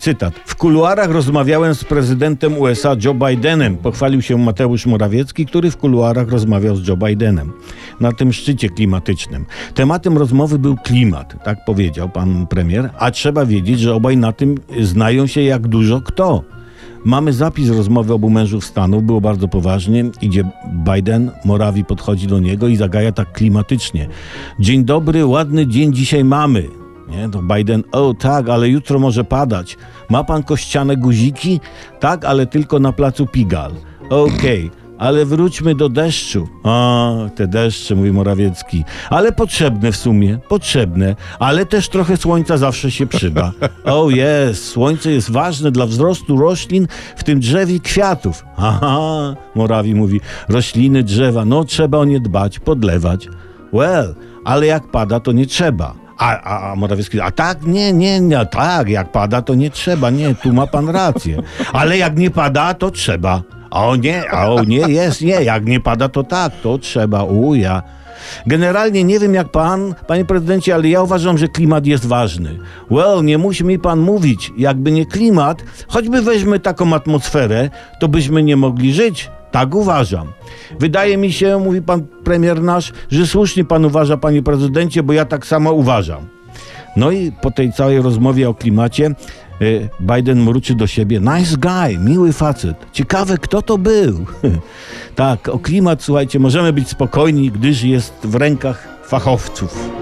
Cytat. W kuluarach rozmawiałem z prezydentem USA Joe Bidenem. Pochwalił się Mateusz Morawiecki, który w kuluarach rozmawiał z Joe Bidenem na tym szczycie klimatycznym. Tematem rozmowy był klimat, tak powiedział pan premier, a trzeba wiedzieć, że obaj na tym znają się jak dużo kto. Mamy zapis rozmowy obu mężów Stanów, było bardzo poważnie. Idzie Biden, Morawi podchodzi do niego i zagaja tak klimatycznie. Dzień dobry, ładny dzień dzisiaj mamy. Nie, to Biden, o tak, ale jutro może padać. Ma pan kościane guziki? Tak, ale tylko na placu Pigal. Okej, ale wróćmy do deszczu. A, te deszcze, mówi Morawiecki. Ale potrzebne w sumie, potrzebne. Ale też trochę słońca zawsze się przyda. O jest, słońce jest ważne dla wzrostu roślin, w tym drzew i kwiatów. Aha, Morawi mówi, rośliny, drzewa, no trzeba o nie dbać, podlewać. Well, ale jak pada, to nie trzeba. A, a, a Morawiecki, a tak, nie, nie, nie, tak, jak pada, to nie trzeba, nie, tu ma pan rację. Ale jak nie pada, to trzeba. O nie, o nie, jest, nie, jak nie pada, to tak, to trzeba, uja. Generalnie nie wiem jak pan, panie prezydencie, ale ja uważam, że klimat jest ważny. Well, nie musi mi pan mówić, jakby nie klimat, choćby weźmy taką atmosferę, to byśmy nie mogli żyć. Tak uważam. Wydaje mi się, mówi pan premier nasz, że słusznie pan uważa, panie prezydencie, bo ja tak samo uważam. No i po tej całej rozmowie o klimacie y, Biden mruczy do siebie, nice guy, miły facet. Ciekawe, kto to był. tak, o klimat, słuchajcie, możemy być spokojni, gdyż jest w rękach fachowców.